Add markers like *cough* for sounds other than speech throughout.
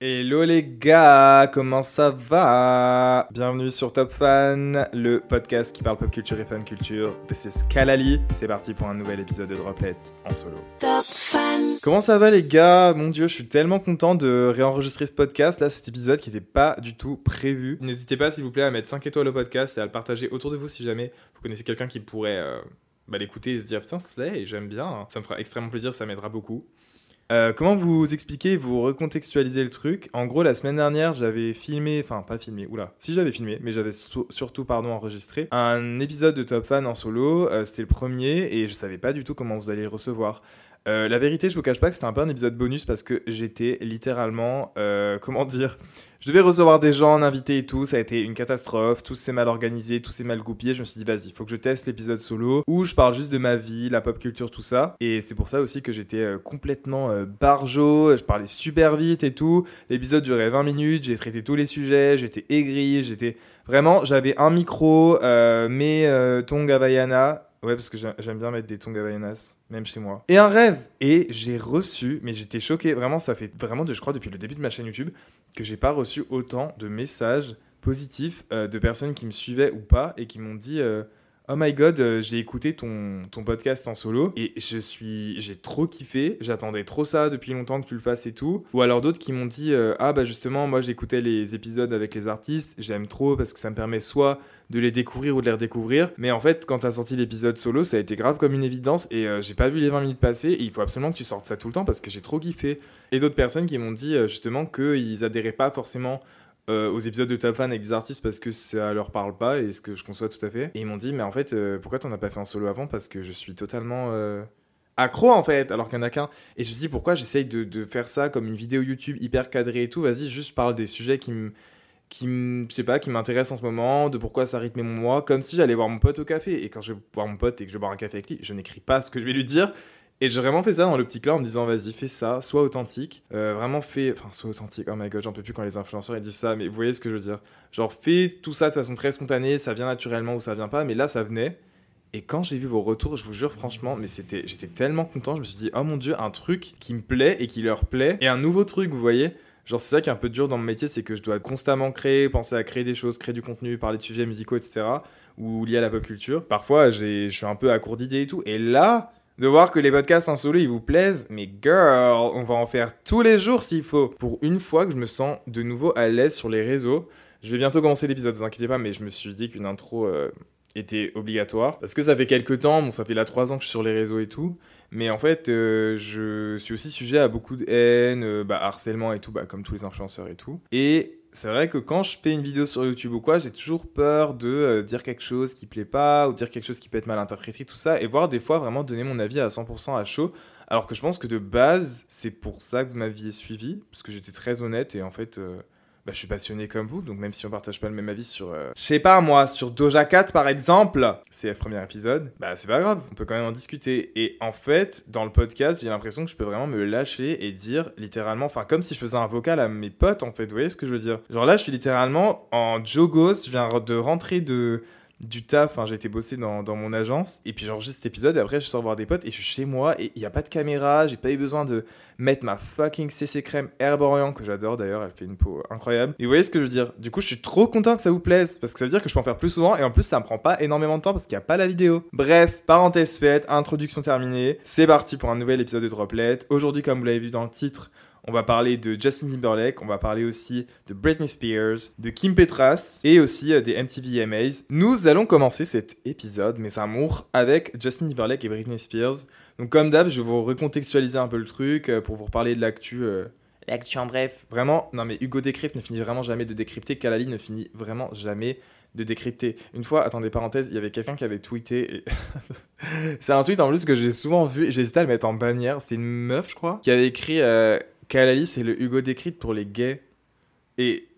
Hello les gars, comment ça va? Bienvenue sur Top Fan, le podcast qui parle pop culture et fan culture. This is Kalali, c'est parti pour un nouvel épisode de Droplet en solo. Top Fan. Comment ça va les gars? Mon dieu, je suis tellement content de réenregistrer ce podcast, là cet épisode qui n'était pas du tout prévu. N'hésitez pas s'il vous plaît à mettre 5 étoiles au podcast et à le partager autour de vous si jamais vous connaissez quelqu'un qui pourrait euh, bah, l'écouter et se dire putain Slay, j'aime bien, ça me fera extrêmement plaisir, ça m'aidera beaucoup. Euh, comment vous expliquer, vous recontextualiser le truc? En gros, la semaine dernière, j'avais filmé, enfin pas filmé, oula, si j'avais filmé, mais j'avais surtout, surtout, pardon enregistré un épisode de Top Fan en solo. Euh, c'était le premier et je savais pas du tout comment vous allez le recevoir. Euh, la vérité, je vous cache pas que c'était un peu un épisode bonus parce que j'étais littéralement, euh, comment dire, je devais recevoir des gens, en invité et tout, ça a été une catastrophe, tout s'est mal organisé, tout s'est mal goupillé. Je me suis dit, vas-y, faut que je teste l'épisode solo où je parle juste de ma vie, la pop culture, tout ça. Et c'est pour ça aussi que j'étais euh, complètement barjo, je parlais super vite et tout. L'épisode durait 20 minutes, j'ai traité tous les sujets, j'étais aigri, j'étais vraiment, j'avais un micro, mes tongs Havaiana. Ouais, parce que j'ai- j'aime bien mettre des tongs Havaianas, même chez moi. Et un rêve Et j'ai reçu, mais j'étais choqué, vraiment, ça fait vraiment, je crois, depuis le début de ma chaîne YouTube, que j'ai pas reçu autant de messages positifs euh, de personnes qui me suivaient ou pas et qui m'ont dit euh, Oh my god, euh, j'ai écouté ton, podcast en solo et je suis, j'ai trop kiffé. J'attendais trop ça depuis longtemps que tu le fasses et tout. Ou alors d'autres qui m'ont dit euh, Ah bah justement, moi j'écoutais les épisodes avec les artistes, j'aime trop parce que ça me permet soit de les découvrir ou de les redécouvrir. Mais en fait, quand t'as sorti l'épisode solo, ça a été grave comme une évidence et euh, j'ai pas vu les 20 minutes passer. Et il faut absolument que tu sortes ça tout le temps parce que j'ai trop kiffé. Et d'autres personnes qui m'ont dit justement qu'ils adhéraient pas forcément euh, aux épisodes de Top Fan avec des artistes parce que ça leur parle pas et ce que je conçois tout à fait. Et ils m'ont dit, mais en fait, euh, pourquoi t'en as pas fait un solo avant? Parce que je suis totalement euh, accro en fait, alors qu'il n'y en a qu'un. Et je me suis dit, pourquoi j'essaye de, faire ça comme une vidéo YouTube hyper cadrée et tout? Vas-y, juste je parle des sujets qui me. Qui je sais pas, qui m'intéressent en ce moment, de pourquoi ça rythmait mon mois, comme si j'allais voir mon pote au café. Et quand je vais voir mon pote et que je vais boire un café avec lui, je n'écris pas ce que je vais lui dire, et j'ai vraiment fait ça dans le petit là en me disant vas-y fais ça, sois authentique, Euh, vraiment fais, enfin sois authentique, oh my god j'en peux plus quand les influenceurs ils disent ça, mais vous voyez ce que je veux dire, genre fais tout ça de façon très spontanée, ça vient naturellement ou ça vient pas, mais là ça venait, et quand j'ai vu vos retours, je vous jure franchement, mais c'était, j'étais tellement content, je me suis dit oh mon dieu un truc qui me plaît et qui leur plaît, et un nouveau truc vous voyez, Genre, c'est ça qui est un peu dur dans mon métier, c'est que je dois constamment créer, penser à créer des choses, créer du contenu, parler de sujets musicaux, etc. ou liés à la pop culture. Parfois, je suis un peu à court d'idées et tout. Et là, de voir que les podcasts en solo, ils vous plaisent, mais girl, on va en faire tous les jours s'il faut. Pour une fois que je me sens de nouveau à l'aise sur les réseaux, je vais bientôt commencer l'épisode, ne vous inquiétez pas, mais je me suis dit qu'une intro euh, était obligatoire. Parce que ça fait quelques temps, bon, ça fait là 3 ans que je suis sur les réseaux et tout. Mais en fait, euh, je suis aussi sujet à beaucoup de haine, euh, bah, harcèlement et tout, bah, comme tous les influenceurs et tout. Et c'est vrai que quand je fais une vidéo sur YouTube ou quoi, j'ai toujours peur de euh, dire quelque chose qui plaît pas, ou dire quelque chose qui peut être mal interprété, tout ça, et voir des fois vraiment donner mon avis à 100% à chaud. Alors que je pense que de base, c'est pour ça que ma vie est suivie, parce que j'étais très honnête et en fait, euh, bah, je suis passionné comme vous, donc même si on partage pas le même avis sur, euh, je sais pas moi, sur Doja Cat par exemple, le premier épisode, bah c'est pas grave, on peut quand même en discuter. Et en fait, dans le podcast, j'ai l'impression que je peux vraiment me lâcher et dire littéralement, enfin comme si je faisais un vocal à mes potes en fait, vous voyez ce que je veux dire? Genre là, je suis littéralement en jogos, je viens de rentrer de du taf, j'ai été dans, dans, mon agence, et puis j'enregistre cet épisode, et après je sors voir des potes, et je suis chez moi, et il n'y a pas de caméra, j'ai pas eu besoin de mettre ma fucking CC crème Herborian, que j'adore d'ailleurs, elle fait une peau incroyable. Et vous voyez ce que je veux dire? Du coup je suis trop content que ça vous plaise, parce que ça veut dire que je peux en faire plus souvent, et en plus ça me prend pas énormément de temps, parce qu'il n'y a pas la vidéo. Bref, parenthèse faite, introduction terminée, c'est parti pour un nouvel épisode de Droplet. Aujourd'hui comme vous l'avez vu dans le titre, on va parler de Justin Timberlake, on va parler aussi de Britney Spears, de Kim Petras et aussi euh, des MTV EMAs. Nous allons commencer cet épisode, mes amours, avec Justin Timberlake et Britney Spears. Donc comme d'hab, je vais vous recontextualiser un peu le truc euh, pour vous reparler de l'actu. Euh, l'actu en bref. Vraiment, non mais Hugo Décrypte ne finit vraiment jamais de décrypter, Kalali ne finit vraiment jamais de décrypter. Une fois, attendez, parenthèse, il y avait quelqu'un qui avait tweeté. Et... *laughs* c'est un tweet en plus que j'ai souvent vu, j'hésitais à le mettre en bannière. C'était une meuf, je crois, qui avait écrit Kalali, c'est le Hugo décrypte pour les gays. Et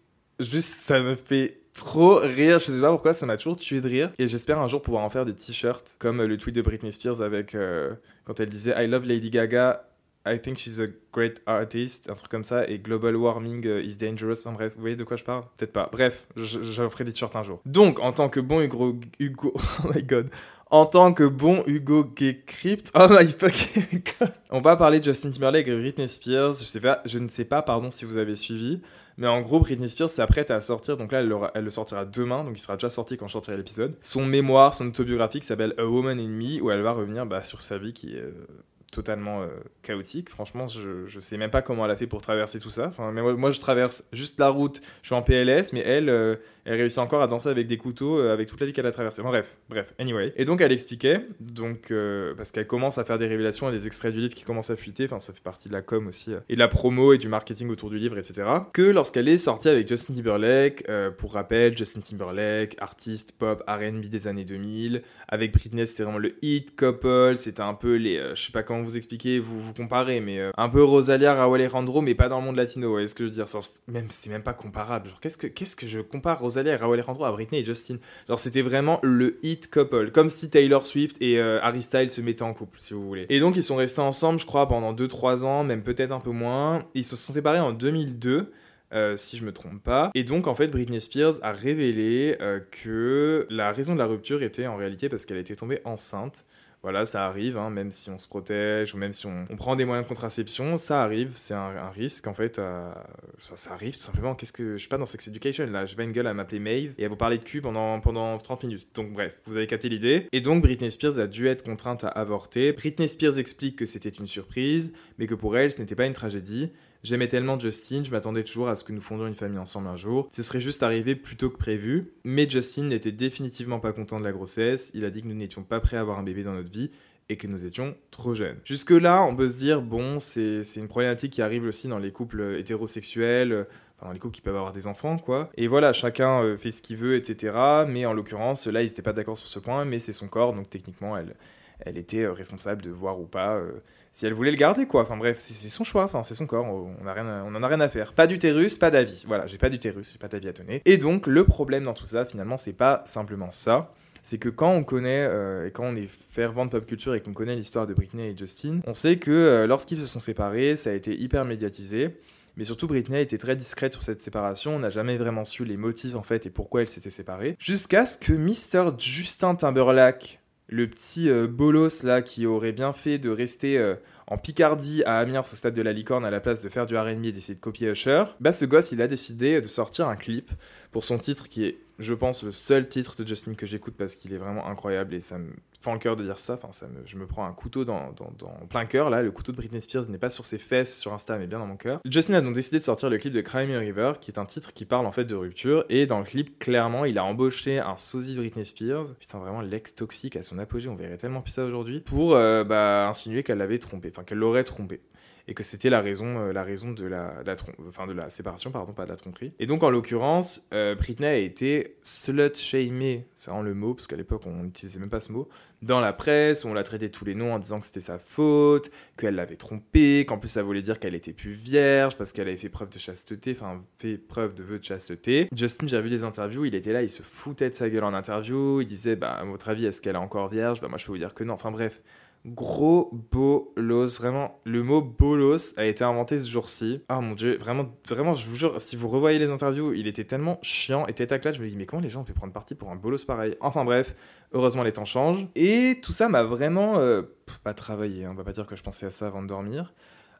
juste, ça me fait trop rire. Je sais pas pourquoi, ça m'a toujours tué de rire. Et j'espère un jour pouvoir en faire des t-shirts, comme le tweet de Britney Spears avec euh, quand elle disait I love Lady Gaga. I think she's a great artist, un truc comme ça, et global warming euh, is dangerous. Enfin bref, vous voyez de quoi je parle? Peut-être pas. Bref, j'en ferai des t-shirts un jour. Donc, en tant que bon Hugo, Hugo *laughs* oh my god, en tant que bon Hugo Gay Crypt. *laughs* Oh. On va parler de Justin Timberlake et Britney Spears. Je, ne sais pas, pardon, si vous avez suivi. Mais en gros, Britney Spears s'apprête à sortir. Donc là, elle, le sortira demain. Donc il sera déjà sorti quand je sortirai l'épisode. Son mémoire, son autobiographie qui s'appelle A Woman in Me, où elle va revenir bah, sur sa vie qui est. Euh, totalement euh, chaotique. Franchement, je, je sais même pas comment elle a fait pour traverser tout ça. Moi, je traverse juste la route, je suis en PLS, mais elle, euh, elle réussit encore à danser avec des couteaux, euh, avec toute la vie qu'elle a traversée. bref, bref, anyway. Et donc, elle expliquait, donc, parce qu'elle commence à faire des révélations et des extraits du livre qui commencent à fuiter, enfin, ça fait partie de la com aussi, et de la promo et du marketing autour du livre, etc. Que lorsqu'elle est sortie avec Justin Timberlake, pour rappel, Justin Timberlake, artiste pop RB des années 2000, avec Britney, c'était vraiment le hit couple, c'était un peu les, je sais pas comment vous expliquer, vous vous comparez, mais euh, un peu Rosalia, Raúl Alejandro, mais pas dans le monde latino. Est-ce que je veux dire Même c'est même pas comparable. qu'est-ce que qu'est-ce que je compare Rosalia et Raúl Alejandro à Britney et Justin Genre c'était vraiment le hit couple, comme si Taylor Swift et euh, Harry Styles se mettaient en couple, si vous voulez. Et donc ils sont restés ensemble, je crois, pendant 2-3 ans, même peut-être un peu moins. Ils se sont séparés en 2002. Euh, si je me trompe pas. Et donc en fait Britney Spears a révélé que la raison de la rupture était en réalité parce qu'elle était tombée enceinte voilà, ça arrive, hein, même si on se protège ou même si on, prend des moyens de contraception, ça arrive, c'est un, risque en fait. Euh, ça, arrive tout simplement. Qu'est-ce que je suis pas dans Sex Education là, j'ai pas une gueule à m'appeler Maeve et à vous parler de cul pendant, pendant 30 minutes. Donc bref, vous avez capté l'idée. Et donc Britney Spears a dû être contrainte à avorter. Britney Spears explique que c'était une surprise, mais que pour elle, ce n'était pas une tragédie. J'aimais tellement Justin, je m'attendais toujours à ce que nous fondions une famille ensemble un jour. Ce serait juste arrivé plus tôt que prévu, mais Justin n'était définitivement pas content de la grossesse, il a dit que nous n'étions pas prêts à avoir un bébé dans notre vie et que nous étions trop jeunes. Jusque-là, on peut se dire, bon, c'est une problématique qui arrive aussi dans les couples hétérosexuels, enfin dans les couples qui peuvent avoir des enfants, quoi. Et voilà, chacun euh, fait ce qu'il veut, etc. Mais en l'occurrence, là, ils n'étaient pas d'accord sur ce point, mais c'est son corps, donc techniquement, elle, elle était euh, responsable de voir ou pas euh, si elle voulait le garder, quoi. Enfin bref, c'est son choix, enfin c'est son corps, on, a rien on en a rien à faire. Pas d'utérus, pas d'avis. Voilà, j'ai pas d'utérus, j'ai pas d'avis à donner. Et donc, le problème dans tout ça, finalement, c'est pas simplement ça c'est que quand on connaît euh, et quand on est fervent de pop culture et qu'on connaît l'histoire de Britney et Justin, on sait que euh, lorsqu'ils se sont séparés, ça a été hyper médiatisé. Mais surtout, Britney a été très discrète sur cette séparation. On n'a jamais vraiment su les motifs en fait et pourquoi elle s'était séparée. Jusqu'à ce que Mr. Justin Timberlake, le petit euh, bolos là qui aurait bien fait de rester en Picardie à Amiens au stade de la licorne à la place de faire du R&B et d'essayer de copier Usher, bah ce gosse il a décidé de sortir un clip pour son titre qui est je pense, le seul titre de Justin que j'écoute parce qu'il est vraiment incroyable et ça me fend le cœur de dire ça. Enfin, ça me, je me prends un couteau dans, dans, plein cœur. Là, le couteau de Britney Spears n'est pas sur ses fesses sur Insta, mais bien dans mon cœur. Justin a donc décidé de sortir le clip de Crime River, qui est un titre qui parle en fait de rupture. Et dans le clip, clairement, il a embauché un sosie de Britney Spears. Putain, vraiment, l'ex toxique à son apogée, on verrait tellement plus ça aujourd'hui, pour euh, bah, insinuer qu'elle l'avait trompé, enfin qu'elle l'aurait trompé. Et que c'était la raison, euh, la raison de la, séparation, pardon, pas de la tromperie. Et donc, en l'occurrence, euh, Britney a été slut-shamée, c'est vraiment le mot, parce qu'à l'époque, on n'utilisait même pas ce mot, dans la presse, on l'a traité tous les noms en disant que c'était sa faute, qu'elle l'avait trompée, qu'en plus ça voulait dire qu'elle était plus vierge parce qu'elle avait fait preuve de chasteté, enfin fait preuve de vœu de chasteté. Justin, j'ai vu des interviews, il était là, il se foutait de sa gueule en interview, il disait, bah, à votre avis, est-ce qu'elle est encore vierge? Bah, moi, je peux vous dire que non. Enfin, bref, gros bolos. Vraiment, le mot bolos a été inventé ce jour-ci. Ah mon dieu, vraiment, vraiment, je vous jure, si vous revoyez les interviews, il était tellement chiant et tête. Je me dis, mais comment les gens ont pu prendre parti pour un bolos pareil? Enfin bref, heureusement les temps changent. Et tout ça m'a vraiment euh, pas travaillé. Hein. On va pas dire que je pensais à ça avant de dormir.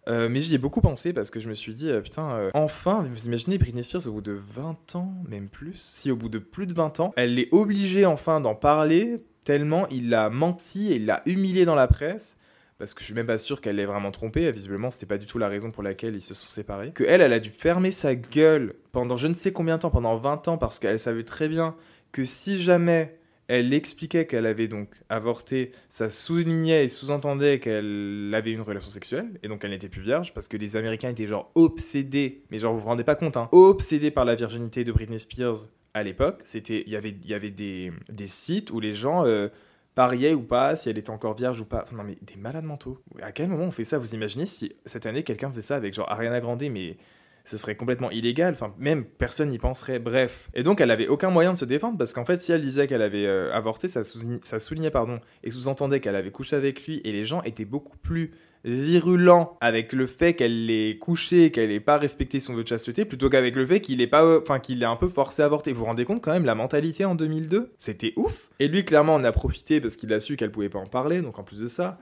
Euh, mais j'y ai beaucoup pensé parce que je me suis dit, euh, putain, enfin, vous imaginez Britney Spears au bout de 20 ans, même plus, si au bout de plus de 20 ans, elle est obligée enfin d'en parler tellement il l'a menti et il l'a humilié dans la presse parce que je suis même pas sûr qu'elle l'ait vraiment trompé. Visiblement, c'était pas du tout la raison pour laquelle ils se sont séparés. Que elle, elle a dû fermer sa gueule pendant je ne sais combien de temps, pendant 20 ans, parce qu'elle savait très bien que si jamais elle expliquait qu'elle avait donc avorté, ça soulignait et sous-entendait qu'elle avait une relation sexuelle, et donc elle n'était plus vierge, parce que les Américains étaient genre obsédés, mais genre vous vous rendez pas compte, hein, obsédés par la virginité de Britney Spears à l'époque, c'était il y avait il y avait des, des sites où les gens euh, pariaient ou pas si elle était encore vierge ou pas. Enfin, non mais des malades mentaux. À quel moment on fait ça? Vous imaginez si cette année quelqu'un faisait ça avec genre Ariana Grande mais ce serait complètement illégal, enfin même personne n'y penserait, bref. Et donc elle avait aucun moyen de se défendre parce qu'en fait si elle disait qu'elle avait euh, avorté, ça, ça soulignait pardon, et sous-entendait qu'elle avait couché avec lui et les gens étaient beaucoup plus virulent avec le fait qu'elle l'ait couché, qu'elle n'ait pas respecté son vœu de chasteté, plutôt qu'avec le fait qu'il est pas, enfin qu'il est un peu forcé à avorter. Vous vous rendez compte quand même la mentalité en 2002 C'était ouf. Et lui clairement on a profité parce qu'il a su qu'elle pouvait pas en parler, donc en plus de ça.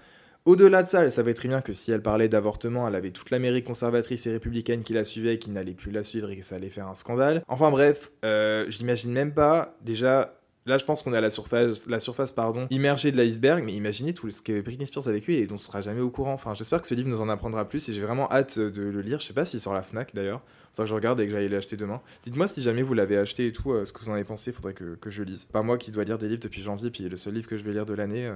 Au-delà de ça, elle savait très bien que si elle parlait d'avortement, elle avait toute l'Amérique conservatrice et républicaine qui la suivait qui n'allait plus la suivre et que ça allait faire un scandale. Enfin bref, euh, j'imagine même pas déjà Là, je pense qu'on est à la surface, la surface pardon, immergée de l'iceberg, mais imaginez tout ce que Britney Spears a vécu et dont on sera jamais au courant. Enfin, j'espère que ce livre nous en apprendra plus et j'ai vraiment hâte de le lire. Je sais pas s'il sort la Fnac d'ailleurs. Faudra que je regarde et que j'aille l'acheter demain. Dites-moi si jamais vous l'avez acheté et tout, euh, ce que vous en avez pensé. Faudrait que, je lise. Pas moi qui dois lire des livres depuis janvier, puis le seul livre que je vais lire de l'année, euh,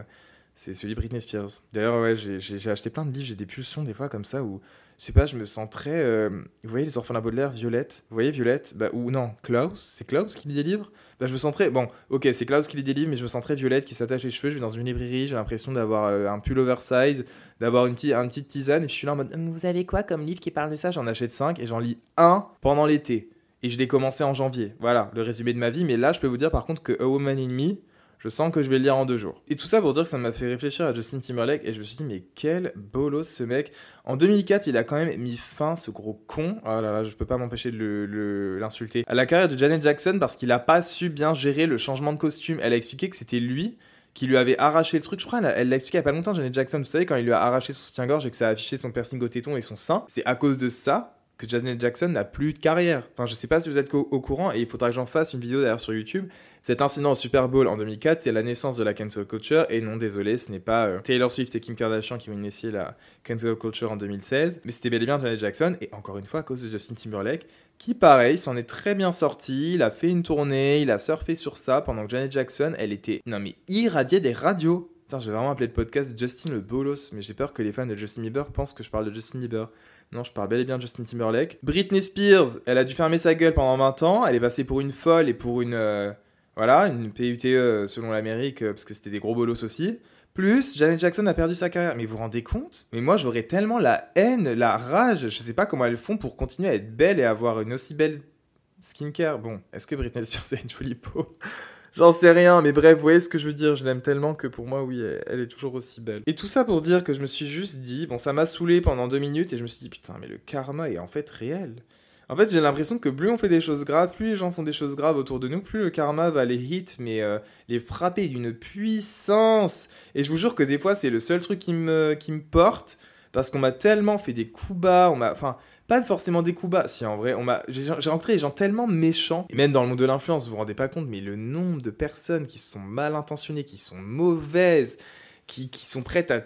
c'est celui Britney Spears. D'ailleurs, ouais, j'ai acheté plein de livres. J'ai des pulsions des fois comme ça où je sais pas, je me sens très. Euh, vous voyez les orphelins Baudelaire, Violette Vous voyez Violette bah, Ou non, Klaus C'est Klaus qui lit des livres? Bah, Je me sens très. Bon, ok, c'est Klaus qui lit des livres, mais je me sens très Violette qui s'attache les cheveux. Je vais dans une librairie, j'ai l'impression d'avoir euh, un pull oversize, d'avoir une, petite, une petite tisane, et puis je suis là en mode Vous avez quoi comme livre qui parle de ça? J'en achète 5 et j'en lis un pendant l'été. Et je l'ai commencé en janvier. Voilà, le résumé de ma vie. Mais là, je peux vous dire par contre que A Woman in Me, je sens que je vais le lire en deux jours. Et tout ça pour dire que ça m'a fait réfléchir à Justin Timberlake et je me suis dit, mais quel bolos ce mec. En 2004, il a quand même mis fin, ce gros con, oh là là, je peux pas m'empêcher de l'insulter, à la carrière de Janet Jackson parce qu'il a pas su bien gérer le changement de costume. Elle a expliqué que c'était lui qui lui avait arraché le truc. Je crois elle l'a expliqué il y a pas longtemps, Janet Jackson. Vous savez, quand il lui a arraché son soutien-gorge et que ça a affiché son piercing au téton et son sein, c'est à cause de ça que Janet Jackson n'a plus de carrière. Enfin, je sais pas si vous êtes au, courant et il faudra que j'en fasse une vidéo d'ailleurs sur YouTube. Cet incident au Super Bowl en 2004, c'est la naissance de la cancel culture et non, désolé, ce n'est pas euh, Taylor Swift et Kim Kardashian qui ont initié la cancel culture en 2016, mais c'était bel et bien Janet Jackson et encore une fois à cause de Justin Timberlake qui pareil s'en est très bien sorti, il a fait une tournée, il a surfé sur ça pendant que Janet Jackson, elle était non mais irradiée des radios. Putain, j'ai vraiment appelé le podcast Justin le bolos, mais j'ai peur que les fans de Justin Bieber pensent que je parle de Justin Bieber. Non, je parle bel et bien de Justin Timberlake. Britney Spears, elle a dû fermer sa gueule pendant 20 ans. Elle est passée pour une folle et pour une. Euh, voilà, une PUTE euh, selon l'Amérique, euh, parce que c'était des gros bolos aussi. Plus, Janet Jackson a perdu sa carrière. Mais vous rendez compte? Mais moi, j'aurais tellement la haine, la rage. Je sais pas comment elles font pour continuer à être belle et avoir une aussi belle skincare. Bon, est-ce que Britney Spears a une jolie peau? J'en sais rien, mais bref, vous voyez ce que je veux dire, je l'aime tellement que pour moi, oui, elle est toujours aussi belle. Et tout ça pour dire que je me suis juste dit, bon, ça m'a saoulé pendant deux minutes et je me suis dit, putain, mais le karma est en fait réel. En fait, j'ai l'impression que plus on fait des choses graves, plus les gens font des choses graves autour de nous, plus le karma va les hit, mais euh, les frapper d'une puissance. Et je vous jure que des fois, c'est le seul truc qui me, qui me porte, parce qu'on m'a tellement fait des coups bas, on m'a... Enfin, pas forcément des coups bas. Si, en vrai, on m'a, j'ai rencontré des gens tellement méchants. Et même dans le monde de l'influence, vous vous rendez pas compte, mais le nombre de personnes qui sont mal intentionnées, qui sont mauvaises, qui, qui sont prêtes à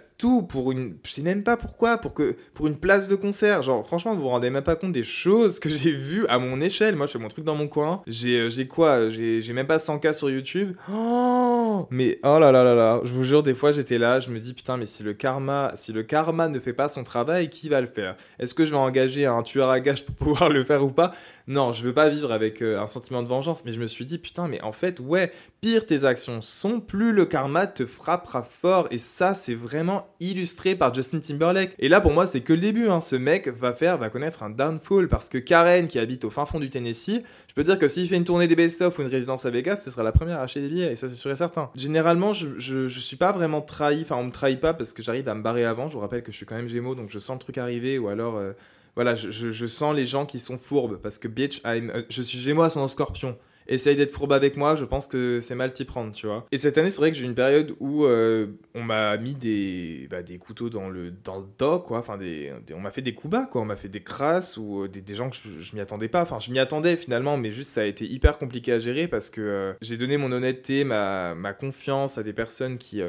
pour une. Je sais même pas pourquoi, pour, que... pour une place de concert. Genre, franchement, vous vous rendez même pas compte des choses que *laughs* j'ai vues à mon échelle. Moi, je fais mon truc dans mon coin. J'ai euh, quoi J'ai même pas 100K sur YouTube. Oh mais oh là là là là, je vous jure, des fois j'étais là, je me dis putain, mais si le karma, si le karma ne fait pas son travail, qui va le faire? Est-ce que je vais engager un tueur à gages pour *laughs* pouvoir le faire ou pas? Non, je veux pas vivre avec euh, un sentiment de vengeance, mais je me suis dit, putain, mais en fait, ouais, pire tes actions sont, plus le karma te frappera fort, et ça, c'est vraiment illustré par Justin Timberlake. Et là, pour moi, c'est que le début, hein. ce mec va faire, va connaître un downfall, parce que Karen, qui habite au fin fond du Tennessee, je peux dire que s'il fait une tournée des best-of ou une résidence à Vegas, ce sera la première à acheter des billets, et ça, c'est sûr et certain. Généralement, je, je, je suis pas vraiment trahi, enfin, on me trahit pas parce que j'arrive à me barrer avant, je vous rappelle que je suis quand même Gémeaux, donc je sens le truc arriver, ou alors... Euh, voilà, je, sens les gens qui sont fourbes parce que bitch, euh, je suis Gémeaux en scorpion. Essaye d'être fourbe avec moi, je pense que c'est mal t'y prendre, tu vois. Et cette année, c'est vrai que j'ai eu une période où euh, on m'a mis des, bah, des couteaux dans le, dans le dos, quoi. Enfin, des, on m'a fait des coups bas, quoi. On m'a fait des crasses ou euh, des, gens que je, je m'y attendais pas. Enfin, je m'y attendais finalement, mais juste ça a été hyper compliqué à gérer parce que j'ai donné mon honnêteté, ma, ma, confiance à des personnes qui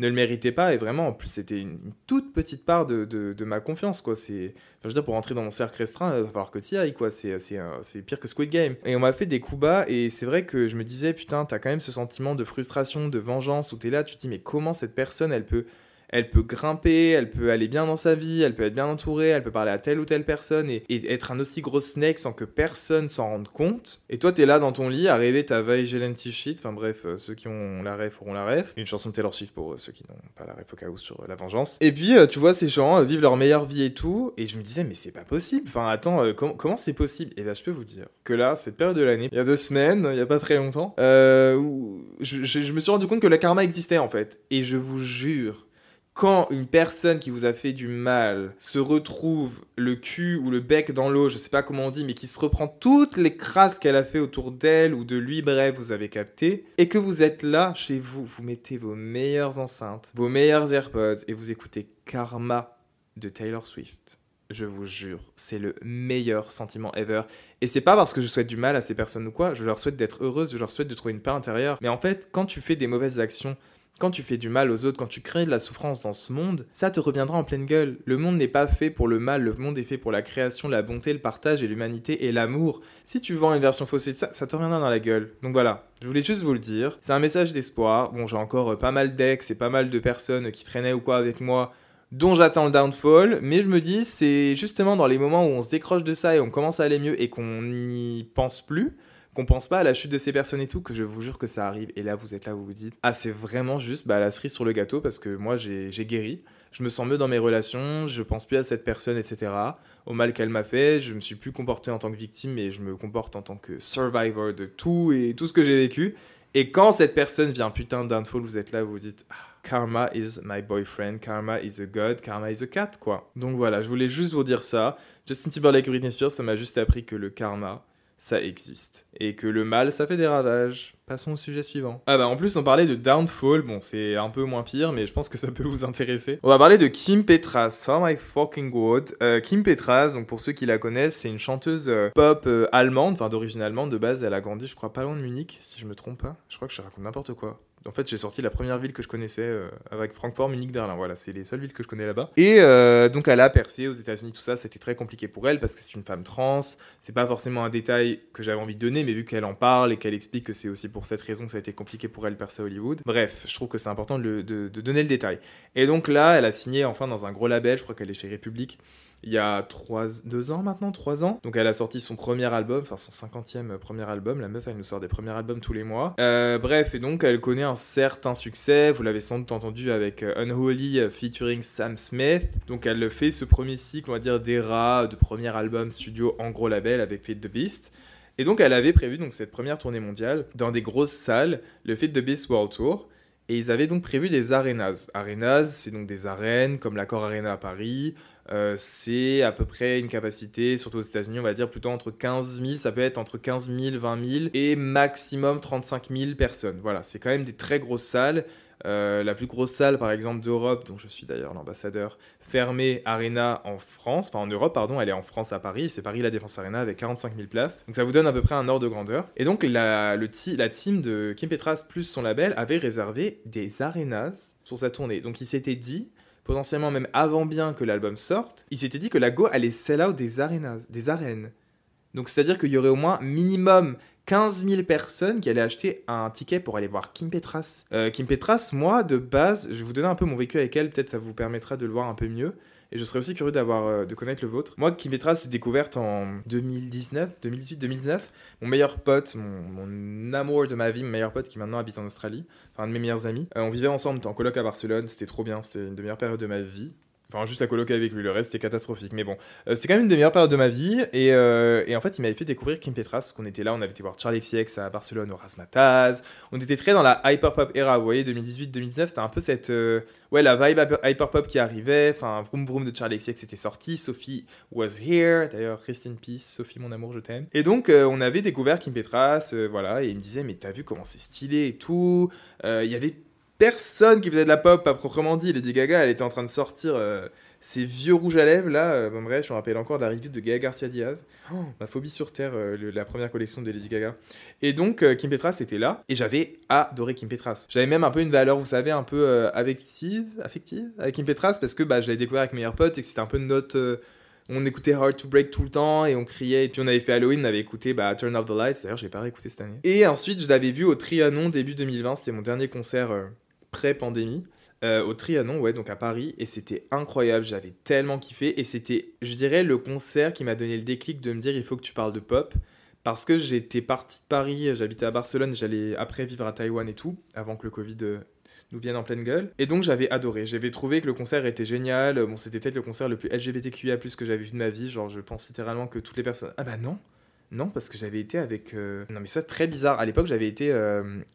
ne le méritait pas. Et vraiment, en plus, c'était une, toute petite part de, de, ma confiance, quoi. C'est, enfin, je veux pour rentrer dans mon cercle restreint, il va falloir que tu y ailles, quoi. C'est, c'est, pire que Squid Game. Et on m'a fait des coups bas, et c'est vrai que je me disais, putain, t'as quand même ce sentiment de frustration, de vengeance, où t'es là, tu te dis, mais comment cette personne, elle peut elle peut grimper, elle peut aller bien dans sa vie, elle peut être bien entourée, elle peut parler à telle ou telle personne et, être un aussi gros snake sans que personne s'en rende compte. Et toi, t'es là dans ton lit à rêver ta veille shit. Enfin bref, euh, ceux qui ont la ref auront la ref. Une chanson de Taylor Swift pour euh, ceux qui n'ont pas la ref au cas où sur euh, la vengeance. Et puis, tu vois, ces gens vivent leur meilleure vie et tout. Et je me disais, mais c'est pas possible. Enfin, attends, comment c'est possible? Et là, je peux vous dire que là, cette période de l'année, il y a deux semaines, il y a pas très longtemps, où je, je me suis rendu compte que la karma existait en fait. Et je vous jure quand une personne qui vous a fait du mal se retrouve le cul ou le bec dans l'eau, je sais pas comment on dit, mais qui se reprend toutes les crasses qu'elle a fait autour d'elle ou de lui, bref, vous avez capté, et que vous êtes là chez vous, vous mettez vos meilleures enceintes, vos meilleurs AirPods et vous écoutez Karma de Taylor Swift. Je vous jure, c'est le meilleur sentiment ever. Et c'est pas parce que je souhaite du mal à ces personnes ou quoi, je leur souhaite d'être heureuses, je leur souhaite de trouver une paix intérieure. Mais en fait, quand tu fais des mauvaises actions, quand tu fais du mal aux autres, quand tu crées de la souffrance dans ce monde, ça te reviendra en pleine gueule. Le monde n'est pas fait pour le mal, le monde est fait pour la création, la bonté, le partage et l'humanité et l'amour. Si tu vends une version faussée de ça, ça te reviendra dans la gueule. Donc voilà, je voulais juste vous le dire. C'est un message d'espoir. Bon, j'ai encore euh, pas mal d'ex et pas mal de personnes qui traînaient ou quoi avec moi dont j'attends le downfall, mais je me dis, c'est justement dans les moments où on se décroche de ça et on commence à aller mieux et qu'on n'y pense plus, qu'on pense pas à la chute de ces personnes et tout, que je vous jure que ça arrive. Et là, vous êtes là, vous vous dites, ah, c'est vraiment juste bah, la cerise sur le gâteau parce que moi, j'ai guéri. Je me sens mieux dans mes relations, je pense plus à cette personne, etc. Au mal qu'elle m'a fait, je me suis plus comporté en tant que victime, mais je me comporte en tant que survivor de tout et tout ce que j'ai vécu. Et quand cette personne vient putain downfall, vous êtes là, vous vous dites, ah, Karma is my boyfriend, Karma is a god, Karma is a cat, quoi. Donc voilà, je voulais juste vous dire ça. Justin Timberlake et Britney Spears, ça m'a juste appris que le karma, ça existe. Et que le mal, ça fait des ravages. Passons au sujet suivant. Ah bah en plus on parlait de Downfall, bon c'est un peu moins pire mais je pense que ça peut vous intéresser. On va parler de Kim Petras, oh my fucking god. Euh, Kim Petras, donc pour ceux qui la connaissent, c'est une chanteuse euh, pop euh, allemande, enfin d'origine allemande de base, elle a grandi je crois pas loin de Munich si je me trompe pas. Je crois que je raconte n'importe quoi. En fait, j'ai sorti la première ville que je connaissais euh, avec Francfort, Munich, Berlin. Voilà, c'est les seules villes que je connais là-bas. Et euh, donc, elle a percé aux États-Unis, tout ça. C'était très compliqué pour elle parce que c'est une femme trans. C'est pas forcément un détail que j'avais envie de donner, mais vu qu'elle en parle et qu'elle explique que c'est aussi pour cette raison que ça a été compliqué pour elle percer à Hollywood. Bref, je trouve que c'est important de, de, donner le détail. Et donc là, elle a signé enfin dans un gros label. Je crois qu'elle est chez République il y a trois, deux ans maintenant, trois ans. Donc elle a sorti son premier album, enfin son cinquantième premier album. La meuf, elle nous sort des premiers albums tous les mois. Euh, bref, et donc elle connaît un certain succès. Vous l'avez sans doute entendu avec euh, Unholy euh, featuring Sam Smith. Donc elle fait ce premier cycle, on va dire, d'era, de premier album studio en gros label avec Feed the Beast. Et donc elle avait prévu donc cette première tournée mondiale dans des grosses salles, le Feed the Beast World Tour. Et ils avaient donc prévu des arenas. Arenas, c'est donc des arènes comme l'Accor Arena à Paris, euh, c'est à peu près une capacité, surtout aux États-Unis, on va dire plutôt entre 15 000, ça peut être entre 15 000, 20 000 et maximum 35 000 personnes. Voilà, c'est quand même des très grosses salles. Euh, la plus grosse salle, par exemple, d'Europe, dont je suis d'ailleurs l'ambassadeur, fermée Arena en France, enfin en Europe, pardon, elle est en France à Paris, c'est Paris la Défense Arena avec 45 000 places. Donc ça vous donne à peu près un ordre de grandeur. Et donc la, la team de Kim Petras plus son label avait réservé des arenas sur sa tournée. Donc il s'était dit, potentiellement même avant bien que l'album sorte, il s'était dit que la Go allait sell out des des arènes. Donc c'est-à-dire qu'il y aurait au moins minimum 15 000 personnes qui allaient acheter un ticket pour aller voir Kim Petras. Euh, Kim Petras, moi, de base, je vais vous donner un peu mon vécu avec elle, peut-être ça vous permettra de le voir un peu mieux. Et je serais aussi curieux d'avoir, euh, de connaître le vôtre. Moi, Kim Petras, j'ai découverte en 2019, 2018, 2019. Mon meilleur pote, mon, amour de ma vie, mon meilleur pote qui maintenant habite en Australie, enfin un de mes meilleurs amis. Euh, on vivait ensemble en coloc à Barcelone, c'était trop bien, c'était une des meilleures périodes de ma vie. Enfin, juste la coloc avec lui, le reste c'était catastrophique. Mais bon, euh, c'était quand même une des meilleures périodes de ma vie. Et, euh, et en fait, il m'avait fait découvrir Kim Petras, qu'on était là, on avait été voir Charlie XCX à Barcelone, au Razmataz. On était très dans la hyperpop era, vous voyez, 2018-2019, c'était un peu cette. euh, ouais, la vibe hyperpop qui arrivait. Enfin, Vroom Vroom de Charlie XCX était sorti. Sophie was here. D'ailleurs, rest in peace, Sophie, mon amour, je t'aime. Et donc, on avait découvert Kim Petras, voilà, et il me disait, mais t'as vu comment c'est stylé et tout. Il y avait personne qui faisait de la pop, pas proprement dit. Lady Gaga, elle était en train de sortir euh, ses vieux rouges à lèvres, là. Euh, bon, bref, je me rappelle encore de la review de Gaga Garcia Diaz. Oh, ma phobie sur Terre, euh, le- la première collection de Lady Gaga. Et donc, euh, Kim Petras était là, et j'avais adoré Kim Petras. J'avais même un peu une valeur, vous savez, un peu affective, affective avec Kim Petras, parce que bah, je l'avais découvert avec mes meilleurs potes, et que c'était un peu notre... on écoutait Hard to Break tout le temps et on criait. Et puis on avait fait Halloween, on avait écouté bah, Turn Off the Lights. D'ailleurs, j'ai pas réécouté cette année. Et ensuite, je l'avais vu au Trianon début 2020. C'était mon dernier concert euh, pré-pandémie. euh, au Trianon, ouais, donc à Paris. Et c'était incroyable. J'avais tellement kiffé. Et c'était, je dirais, le concert qui m'a donné le déclic de me dire il faut que tu parles de pop. Parce que j'étais parti de Paris, j'habitais à Barcelone, j'allais après vivre à Taïwan et tout, avant que le Covid euh, nous vienne en pleine gueule. Et donc j'avais adoré, j'avais trouvé que le concert était génial. Bon, c'était peut-être le concert le plus LGBTQIA que j'avais vu de ma vie. Genre, je pense littéralement que toutes les personnes. Ah bah non! Non, parce que j'avais été avec. euh, Non, mais ça, très bizarre. À l'époque, j'avais été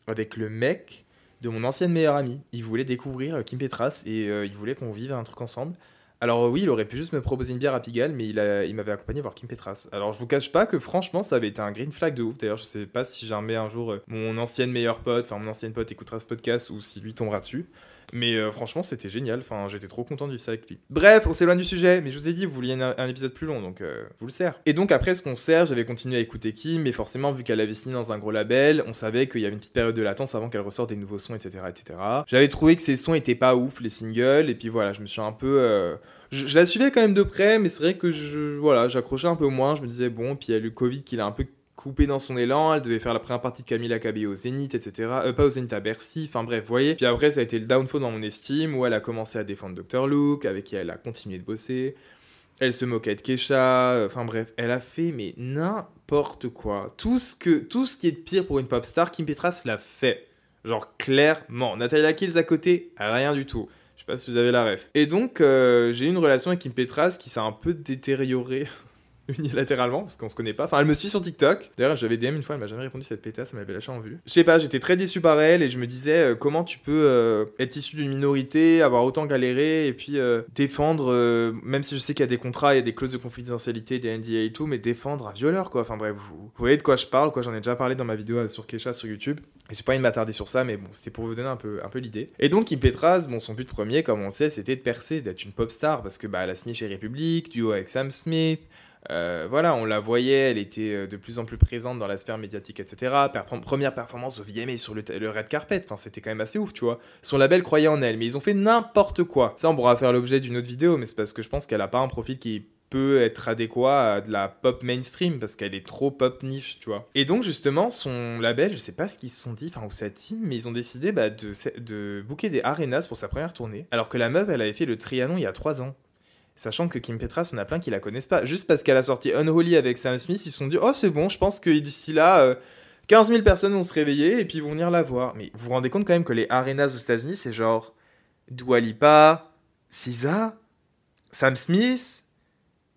avec le mec mon ancienne meilleure amie. Il voulait découvrir euh, Kim Petras et euh, il voulait qu'on vive un truc ensemble. Alors, euh, oui, il aurait pu juste me proposer une bière à Pigalle, mais il, m'avait accompagné voir Kim Petras. Alors, je vous cache pas que franchement, ça avait été un green flag de ouf. D'ailleurs, je sais pas si jamais un jour mon ancienne meilleure pote, enfin mon ancienne pote écoutera ce podcast ou si lui tombera dessus. Mais euh, franchement, c'était génial. Enfin, j'étais trop content de vivre ça avec lui. Bref, on s'éloigne du sujet. Mais je vous ai dit, vous vouliez un, épisode plus long, donc euh, vous le sers. Et donc après ce concert, j'avais continué à écouter Kim, mais forcément, vu qu'elle avait signé dans un gros label, on savait qu'il y avait une petite période de latence avant qu'elle ressorte des nouveaux sons, etc., etc. J'avais trouvé que ses sons étaient pas ouf, les singles, et puis voilà, je me suis un peu euh, je, la suivais quand même de près, mais c'est vrai que voilà, j'accrochais un peu moins. Je me disais, bon, puis il y a Covid qui l'a un peu coupé dans son élan. Elle devait faire la première partie de Camila Cabello au Zénith, etc. Euh, pas au Zénith, à Bercy. Enfin bref, vous voyez. Puis après, ça a été le downfall dans mon estime, où elle a commencé à défendre Dr. Luke, avec qui elle a continué de bosser. Elle se moquait de Kesha. euh, Enfin bref, elle a fait, mais n'importe quoi. Tout ce, que, tout ce qui est de pire pour une pop star, Kim Petras l'a fait. Genre clairement. Natalia Kills à côté, rien du tout. Je sais pas si vous avez la ref. Et donc, euh, j'ai eu une relation avec Kim Petras qui s'est un peu détériorée *laughs* *laughs* unilatéralement, parce qu'on se connaît pas. Enfin, elle me suit sur TikTok. D'ailleurs, j'avais DM une fois, elle m'a jamais répondu cette pétasse, elle m'avait lâché en vue. Je sais pas, j'étais très déçu par elle et je me disais euh, comment tu peux euh, être issu d'une minorité, avoir autant galéré et puis euh, défendre, même si je sais qu'il y a des contrats, il y a des clauses de confidentialité, des NDA et tout, mais défendre un violeur quoi. Enfin bref, vous, voyez de quoi je parle, quoi. J'en ai déjà parlé dans ma vidéo sur Kesha sur YouTube. J'ai pas envie de m'attarder sur ça, mais bon, c'était pour vous donner un peu, un peu l'idée. Et donc, Kim Petras, bon, son but premier, comme on sait, c'était de percer, d'être une pop star, parce que bah, elle a signé chez République, duo avec Sam Smith. Euh, voilà, on la voyait, elle était euh, de plus en plus présente dans la sphère médiatique, etc. Première performance au VMA sur le, le red carpet, enfin, c'était quand même assez ouf, tu vois. Son label croyait en elle, mais ils ont fait n'importe quoi. Ça, on pourra faire l'objet d'une autre vidéo, mais c'est parce que je pense qu'elle a pas un profil qui peut être adéquat à de la pop mainstream parce qu'elle est trop pop niche, tu vois. Et donc justement, son label, je sais pas ce qu'ils se sont dit, enfin ou sa team, mais ils ont décidé bah, de, de booker des arenas pour sa première tournée, alors que la meuf, elle avait fait le Trianon il y a 3 ans. Sachant que Kim Petras, on a plein qui la connaissent pas. Juste parce qu'elle a sorti Unholy avec Sam Smith, ils se sont dit, oh c'est bon, je pense que d'ici là, euh, 15 000 personnes vont se réveiller et puis vont venir la voir. Mais vous vous rendez compte quand même que les arenas aux États-Unis, c'est genre Dua Lipa, SZA, Sam Smith,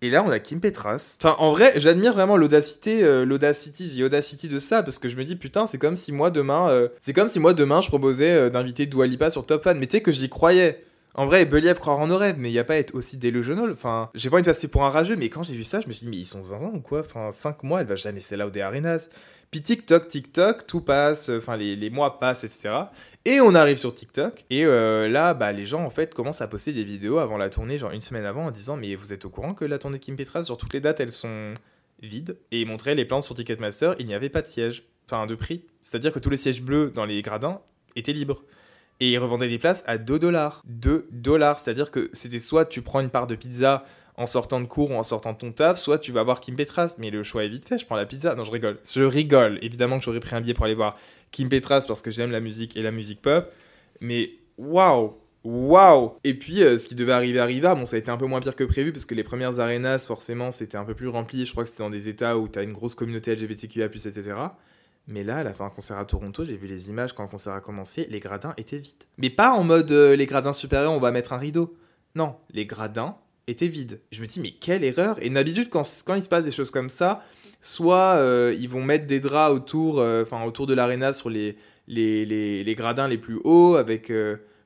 et là, on a Kim Petras. Enfin, en vrai, j'admire vraiment l'audacité, euh, l'audacity, de ça, parce que je me dis, putain, c'est comme si moi demain, euh, c'est comme si moi demain, je proposais euh, d'inviter Dua Lipa sur Top Fan. Mais tu sais que j'y croyais. En vrai, Believ croire en nos rêves, mais il y a pas à être aussi delusional. Enfin, j'ai pas envie de passer pour un rageux, mais quand j'ai vu ça, je me suis dit, mais ils sont zinzin ou quoi? Enfin, 5 mois, elle va jamais out des arenas. Puis TikTok, TikTok, tout passe, enfin, les, les mois passent, etc. Et on arrive sur TikTok, et euh, là, bah, les gens, en fait, commencent à poster des vidéos avant la tournée, genre une semaine avant, en disant, mais vous êtes au courant que la tournée Kim Petras, genre toutes les dates, elles sont vides, et ils montraient les plans sur Ticketmaster, il n'y avait pas de siège, enfin de prix. C'est-à-dire que tous les sièges bleus dans les gradins étaient libres. Et ils revendaient des places à 2 dollars. 2 dollars. C'est-à-dire que c'était soit tu prends une part de pizza en sortant de cours ou en sortant de ton taf, soit tu vas voir Kim Petras. Mais le choix est vite fait, je prends la pizza. Non, je rigole. Je rigole. Évidemment que j'aurais pris un billet pour aller voir Kim Petras parce que j'aime la musique et la musique pop. Mais waouh! Waouh Et puis, euh, ce qui devait arriver arriva. Bon, ça a été un peu moins pire que prévu parce que les premières arenas, forcément, c'était un peu plus rempli. Je crois que c'était dans des états où tu as une grosse communauté LGBTQIA, etc. Mais là, à la fin d'un concert à Toronto, j'ai vu les images quand le concert a commencé, les gradins étaient vides. Mais pas en mode euh, les gradins supérieurs, on va mettre un rideau. Non, les gradins étaient vides. Je me dis, mais quelle erreur Et d'habitude, quand, quand il se passe des choses comme ça, soit euh, ils vont mettre des draps autour, autour de l'aréna sur les, gradins les plus hauts, avec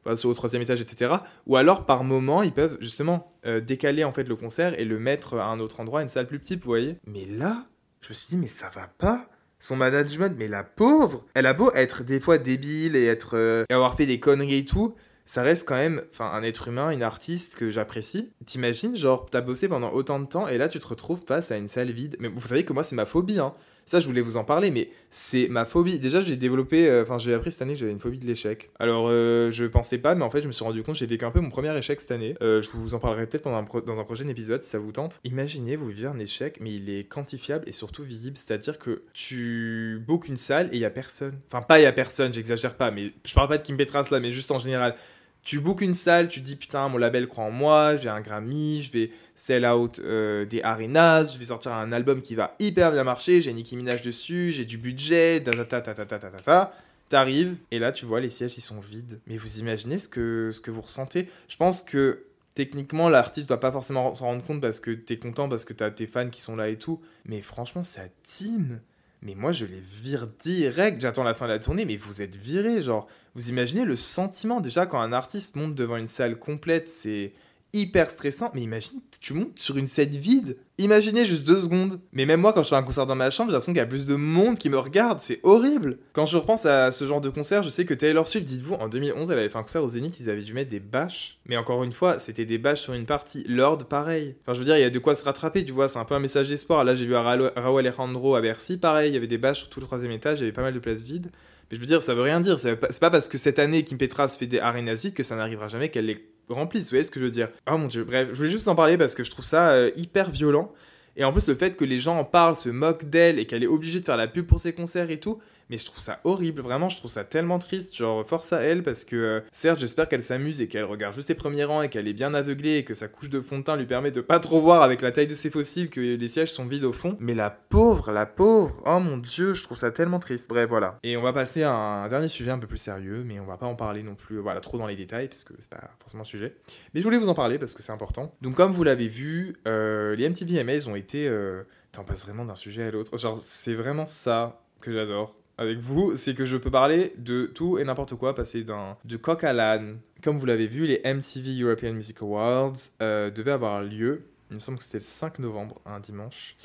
enfin, au troisième étage, etc. Ou alors, par moment, ils peuvent justement euh, décaler en fait le concert et le mettre à un autre endroit, une salle plus petite, vous voyez. Mais là, je me suis dit, mais ça va pas. Son management, mais la pauvre, elle a beau être des fois débile et être euh, avoir fait des conneries et tout, ça reste quand même un être humain, une artiste que j'apprécie. T'imagines, genre, t'as bossé pendant autant de temps et là tu te retrouves face à une salle vide. Mais vous savez que moi c'est ma phobie, hein. Ça, je voulais vous en parler, mais c'est ma phobie. Déjà, j'ai développé, euh, enfin, j'ai appris cette année j'avais une phobie de l'échec. Alors, euh, je pensais pas, mais en fait, je me suis rendu compte, j'ai vécu un peu mon premier échec cette année. Euh, je vous en parlerai peut-être dans un prochain épisode si ça vous tente. Imaginez, vous vivez un échec, mais il est quantifiable et surtout visible. C'est-à-dire que tu bookes une salle et il y a personne. Enfin, pas il y a personne, j'exagère pas, mais je parle pas de Kim Petras là, mais juste en général tu bookes une salle, tu dis putain, mon label croit en moi, j'ai un Grammy, je vais sell out euh, des arenas, je vais sortir un album qui va hyper bien marcher, j'ai Nicki Minaj dessus, j'ai du budget, ta ta ta ta ta ta ta T'arrives et là tu vois les sièges ils sont vides. Mais vous imaginez ce que, ce que vous ressentez Je pense que techniquement l'artiste doit pas forcément s'en rendre compte parce que t'es content, parce que t'as tes fans qui sont là et tout. Mais franchement ça team mais moi, je les vire direct. J'attends la fin de la tournée, mais vous êtes viré. Genre, vous imaginez le sentiment déjà quand un artiste monte devant une salle complète, c'est hyper stressant. Mais imagine, tu montes sur une scène vide. Imaginez juste deux secondes. Mais même moi, quand je fais un concert dans ma chambre, j'ai l'impression qu'il y a plus de monde qui me regarde. C'est horrible. Quand je repense à ce genre de concert, je sais que Taylor Swift, dites-vous, en 2011, elle avait fait un concert au Zénith, ils avaient dû mettre des bâches. Mais encore une fois, c'était des bâches sur une partie. Lord, pareil. Enfin, je veux dire, il y a de quoi se rattraper, tu vois. C'est un peu un message d'espoir. Là, j'ai vu à Alejandro à Bercy, pareil. Il y avait des bâches sur tout le troisième étage, il y avait pas mal de places vides. Mais je veux dire, ça veut rien dire. C'est pas, parce que cette année, Kim Petras fait des arenas vides que ça n'arrivera jamais qu'elle les remplisse. Vous voyez ce que je veux dire Oh mon dieu, bref, je voulais juste en parler parce que je trouve ça euh, hyper violent. Et en plus, le fait que les gens en parlent, se moquent d'elle et qu'elle est obligée de faire la pub pour ses concerts et tout, mais je trouve ça horrible, vraiment, je trouve ça tellement triste. Genre, force à elle, parce que euh, certes, j'espère qu'elle s'amuse et qu'elle regarde juste les premiers rangs et qu'elle est bien aveuglée et que sa couche de fond de teint lui permet de pas trop voir avec la taille de ses fossiles que les sièges sont vides au fond. Mais la pauvre, la pauvre, oh mon dieu, je trouve ça tellement triste. Bref, voilà. Et on va passer à un dernier sujet un peu plus sérieux, mais on va pas en parler non plus, voilà, trop dans les détails, parce que c'est pas forcément le sujet. Mais je voulais vous en parler parce que c'est important. Donc, comme vous l'avez vu, euh, les MTV MAs ont été. Euh... T'en passes vraiment d'un sujet à l'autre. Genre, c'est vraiment ça que j'adore avec vous, c'est que je peux parler de tout et n'importe quoi, passer d'un de coq à l'âne. Comme vous l'avez vu, les MTV European Music Awards euh, devaient avoir lieu, il me semble que c'était le 5 novembre, un dimanche,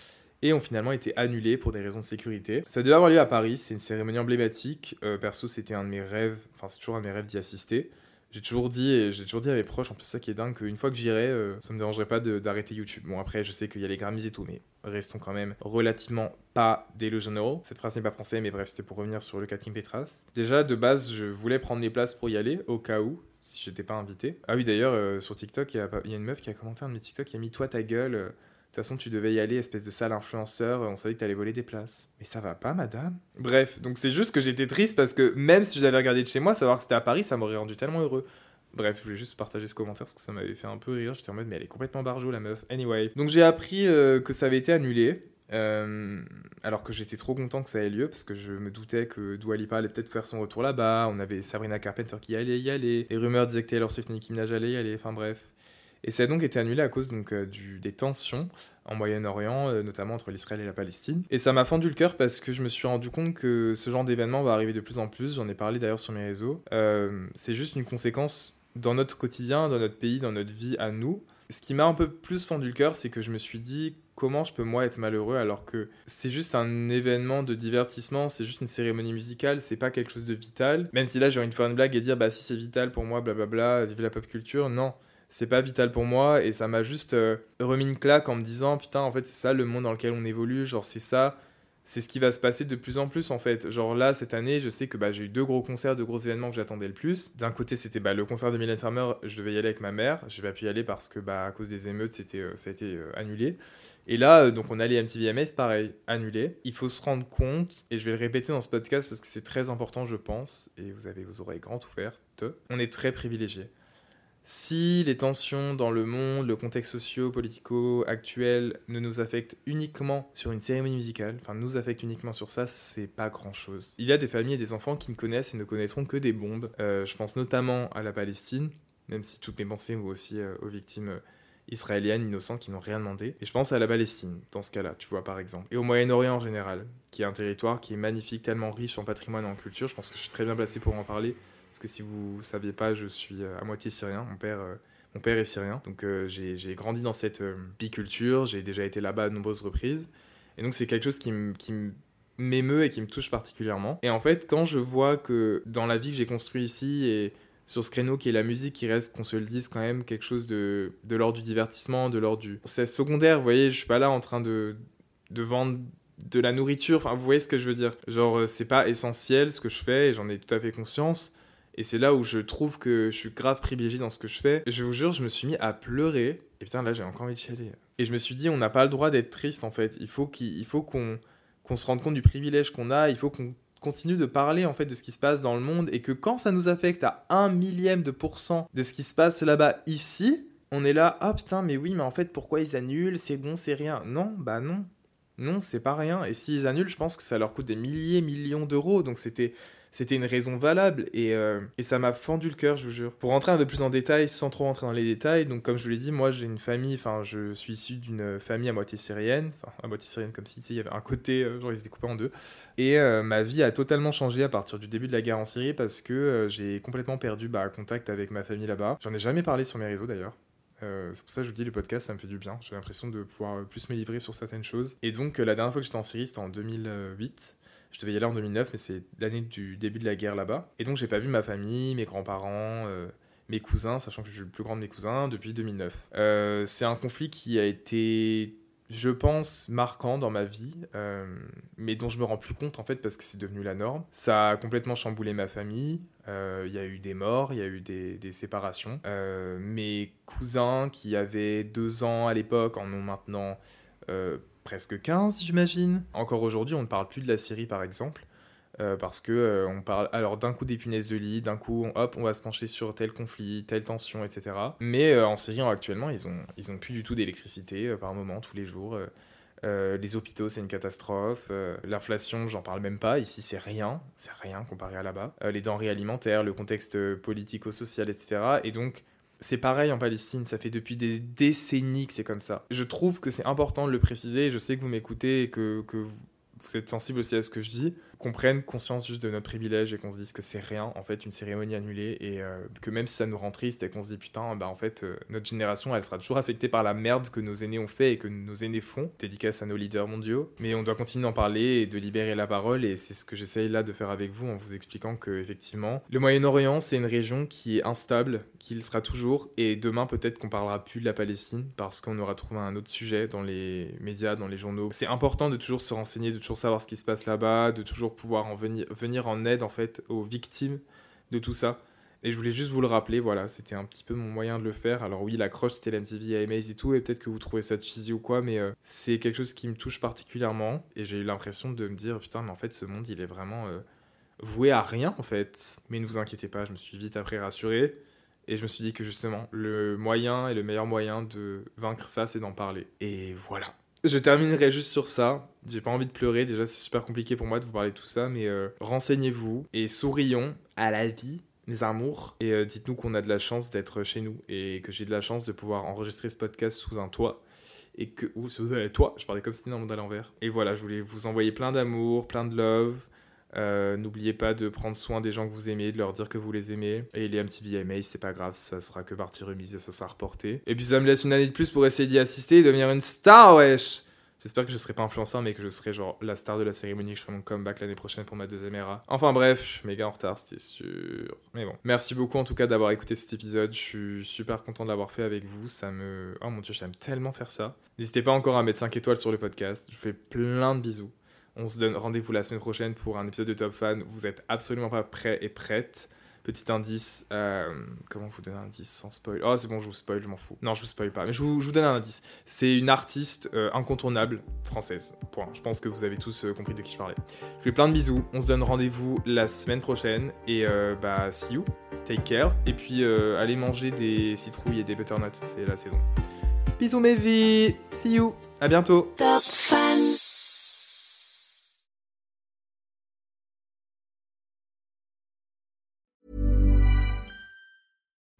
et ont finalement été annulés pour des raisons de sécurité. Ça devait avoir lieu à Paris, c'est une cérémonie emblématique. Euh, perso, c'était un de mes rêves, enfin c'est toujours un de mes rêves d'y assister j'ai toujours dit j'ai toujours dit à mes proches en plus ça qui est dingue qu'une fois que j'irai euh, ça me dérangerait pas d'arrêter YouTube. Bon après je sais qu'il y a les Grammys et tout mais restons quand même relativement pas delusional cette phrase n'est pas française mais bref c'était pour revenir sur le cas Kim Petras. Déjà de base je voulais prendre les places pour y aller au cas où si j'étais pas invité. Ah oui d'ailleurs euh, sur TikTok il y, a, y, a une meuf qui a commenté un de mes TikTok qui a mis toi ta gueule toute façon, tu devais y aller, espèce de sale influenceur, on savait que t'allais voler des places. Mais ça va pas, madame Bref, donc c'est juste que j'étais triste parce que même si je l'avais regardé de chez moi, savoir que c'était à Paris, ça m'aurait rendu tellement heureux. Bref, je voulais juste partager ce commentaire parce que ça m'avait fait un peu rire. J'étais en mode, mais elle est complètement barjot la meuf. Anyway. Donc j'ai appris euh, que ça avait été annulé. Euh, alors que j'étais trop content que ça ait lieu parce que je me doutais que Dua Lipa allait peut-être faire son retour là-bas. On avait Sabrina Carpenter qui allait y aller. Les rumeurs disaient que Taylor Swift et Nicki Minaj allaient y aller. Enfin bref. Et ça a donc été annulé à cause donc, euh, des tensions en Moyen-Orient, euh, notamment entre l'Israël et la Palestine. Et ça m'a fendu le cœur parce que je me suis rendu compte que ce genre d'événement va arriver de plus en plus. J'en ai parlé d'ailleurs sur mes réseaux. Euh, c'est juste une conséquence dans notre quotidien, dans notre pays, dans notre vie à nous. Ce qui m'a un peu plus fendu le cœur, c'est que je me suis dit comment je peux moi être malheureux alors que c'est juste un événement de divertissement, c'est juste une cérémonie musicale, c'est pas quelque chose de vital. Même si là j'ai envie de faire une blague et dire bah si c'est vital pour moi, blablabla, vive la pop culture, non c'est pas vital pour moi et ça m'a juste euh, remis une claque en me disant putain en fait c'est ça le monde dans lequel on évolue genre c'est ça c'est ce qui va se passer de plus en plus en fait. Genre là, cette année, je sais que bah, j'ai eu deux gros concerts, deux gros événements que j'attendais le plus. D'un côté, c'était bah, le concert de Mylène Farmer, je devais y aller avec ma mère. J'ai pas pu y aller parce que bah, à cause des émeutes, c'était, euh, ça a été euh, annulé. Et là, donc on a les MTV MS, pareil, annulé. Il faut se rendre compte, et je vais le répéter dans ce podcast parce que c'est très important, je pense, et vous avez vos oreilles grandes ouvertes. On est très privilégiés. Si les tensions dans le monde, le contexte socio-politico actuel ne nous affectent uniquement sur une cérémonie musicale, enfin nous affectent uniquement sur ça, c'est pas grand chose. Il y a des familles et des enfants qui ne connaissent et ne connaîtront que des bombes. Euh, je pense notamment à la Palestine, même si toutes mes pensées vont aussi euh, aux victimes euh, israéliennes innocentes qui n'ont rien demandé. Et je pense à la Palestine, dans ce cas-là, tu vois, par exemple. Et au Moyen-Orient en général, qui est un territoire qui est magnifique, tellement riche en patrimoine et en culture. Je pense que je suis très bien placé pour en parler parce que si vous ne saviez pas, je suis euh, à moitié syrien. Mon père, euh, mon père est syrien. Donc euh, j'ai grandi dans cette biculture. J'ai déjà été là-bas à de nombreuses reprises. Et donc c'est quelque chose qui m'émeut et qui me touche particulièrement. Et en fait, quand je vois que dans la vie que j'ai construite ici et sur ce créneau qui est la musique, qui reste, qu'on se le dise, quand même quelque chose de, l'ordre du divertissement, de l'ordre du... C'est secondaire, vous voyez, je suis pas là en train de, de vendre de la nourriture, enfin vous voyez ce que je veux dire. Genre c'est pas essentiel ce que je fais et j'en ai tout à fait conscience, et c'est là où je trouve que je suis grave privilégié dans ce que je fais. Je vous jure, je me suis mis à pleurer. Et putain, là, j'ai encore envie de chialer. Et je me suis dit, on n'a pas le droit d'être triste, en fait. Il faut qu'on qu'on se rende compte du privilège qu'on a. Il faut qu'on continue de parler, en fait, de ce qui se passe dans le monde. Et que quand ça nous affecte à un millième de pourcent de ce qui se passe là-bas, ici, on est là, ah putain, mais oui, mais en fait, pourquoi ils annulent? C'est bon, c'est rien. Non, bah non. Non, c'est pas rien. Et s'ils annulent, je pense que ça leur coûte des milliers, millions d'euros. Donc c'était c'était une raison valable et, euh, et ça m'a fendu le cœur, je vous jure. Pour rentrer un peu plus en détail, sans trop rentrer dans les détails, donc comme je vous l'ai dit, moi j'ai une famille, enfin je suis issu d'une famille à moitié syrienne, enfin à moitié syrienne comme si il y avait un côté, euh, genre ils se découpaient en deux. Et euh, ma vie a totalement changé à partir du début de la guerre en Syrie parce que j'ai complètement perdu bah, contact avec ma famille là-bas. J'en ai jamais parlé sur mes réseaux d'ailleurs. c'est pour ça que je vous dis le podcast, ça me fait du bien. J'ai l'impression de pouvoir plus me livrer sur certaines choses. Et donc la dernière fois que j'étais en Syrie, c'était en 2008. Je devais y aller en 2009, mais c'est l'année du début de la guerre là-bas. Et donc, j'ai pas vu ma famille, mes grands-parents, euh, mes cousins, sachant que je suis le plus grand de mes cousins, depuis 2009. Euh, c'est un conflit qui a été, je pense, marquant dans ma vie, euh, mais dont je me rends plus compte en fait parce que c'est devenu la norme. Ça a complètement chamboulé ma famille. Il y a eu des morts, il y a eu des, des séparations. mes cousins qui avaient deux ans à l'époque en ont maintenant presque 15, j'imagine. Encore aujourd'hui, on ne parle plus de la Syrie, par exemple. Euh, parce que euh, on parle alors d'un coup des punaises de lit, d'un coup hop on va se pencher sur tel conflit, telle tension, etc. Mais euh, en Syrie actuellement ils ont ils ont plus du tout d'électricité par moment tous les jours. les hôpitaux c'est une catastrophe, l'inflation j'en parle même pas, ici c'est rien, c'est rien comparé à là-bas. les denrées alimentaires, le contexte politico-social, etc. Et donc c'est pareil en Palestine, ça fait depuis des décennies que c'est comme ça. Je trouve que c'est important de le préciser, je sais que vous m'écoutez et que, que vous êtes sensible aussi à ce que je dis, qu'on prenne conscience juste de notre privilège et qu'on se dise que c'est rien, en fait, une cérémonie annulée, et euh, que même si ça nous rend triste et qu'on se dit putain, bah en fait, euh, notre génération, elle sera toujours affectée par la merde que nos aînés ont fait et que nos aînés font, dédicace à nos leaders mondiaux, mais on doit continuer d'en parler et de libérer la parole, et c'est ce que j'essaye là de faire avec vous en vous expliquant que, effectivement, le Moyen-Orient, c'est une région qui est instable, qui le sera toujours, et demain, peut-être qu'on parlera plus de la Palestine, parce qu'on aura trouvé un autre sujet dans les médias, dans les journaux. C'est important de toujours se renseigner, de toujours savoir ce qui se passe là-bas, de toujours pouvoir en venir, en aide en fait aux victimes de tout ça. Et je voulais juste vous le rappeler, voilà, c'était un petit peu mon moyen de le faire. Alors oui, la croche, c'était l'MTV Amaze et tout, et peut-être que vous trouvez ça cheesy ou quoi, mais euh, c'est quelque chose qui me touche particulièrement. Et j'ai eu l'impression de me dire, putain, mais en fait, ce monde, il est vraiment euh, voué à rien, en fait. Mais ne vous inquiétez pas, je me suis vite après rassuré. Et je me suis dit que justement, le moyen et le meilleur moyen de vaincre ça, c'est d'en parler. Et voilà. Je terminerai juste sur ça. J'ai pas envie de pleurer, déjà c'est super compliqué pour moi de vous parler de tout ça, mais euh, renseignez-vous et sourions à la vie, mes amours, et euh, dites-nous qu'on a de la chance d'être chez nous et que j'ai de la chance de pouvoir enregistrer ce podcast sous un toit. Et que, ou si vous avez toi, je parlais comme si c'était un monde à l'envers. Et voilà, je voulais vous envoyer plein d'amour, plein de love. Euh, n'oubliez pas de prendre soin des gens que vous aimez, de leur dire que vous les aimez. Et les MTV VMA, c'est pas grave, ça sera que partie remise et ça sera reporté. Et puis ça me laisse une année de plus pour essayer d'y assister et devenir une star, wesh J'espère que je serai pas influenceur, mais que je serai genre la star de la cérémonie, que je ferai mon comeback l'année prochaine pour ma deuxième era. Enfin bref, je suis méga en retard, c'était sûr. Mais bon. Merci beaucoup en tout cas d'avoir écouté cet épisode. Je suis super content de l'avoir fait avec vous. Ça me. Oh mon dieu, j'aime tellement faire ça. N'hésitez pas encore à mettre 5 étoiles sur le podcast. Je vous fais plein de bisous. On se donne rendez-vous la semaine prochaine pour un épisode de Top Fan. Vous êtes absolument pas prêts et prêtes. Petit indice, euh, comment vous donner un indice sans spoil? Oh, c'est bon, je vous spoil, je m'en fous. Non, je vous spoil pas, mais je vous, donne un indice. C'est une artiste euh, incontournable française. Point. Je pense que vous avez tous euh, compris de qui je parlais. Je vous fais plein de bisous. On se donne rendez-vous la semaine prochaine. Et bah, see you. Take care. Et puis, allez manger des citrouilles et des butternuts. C'est la saison. Bisous, mes vies. See you. À bientôt. Top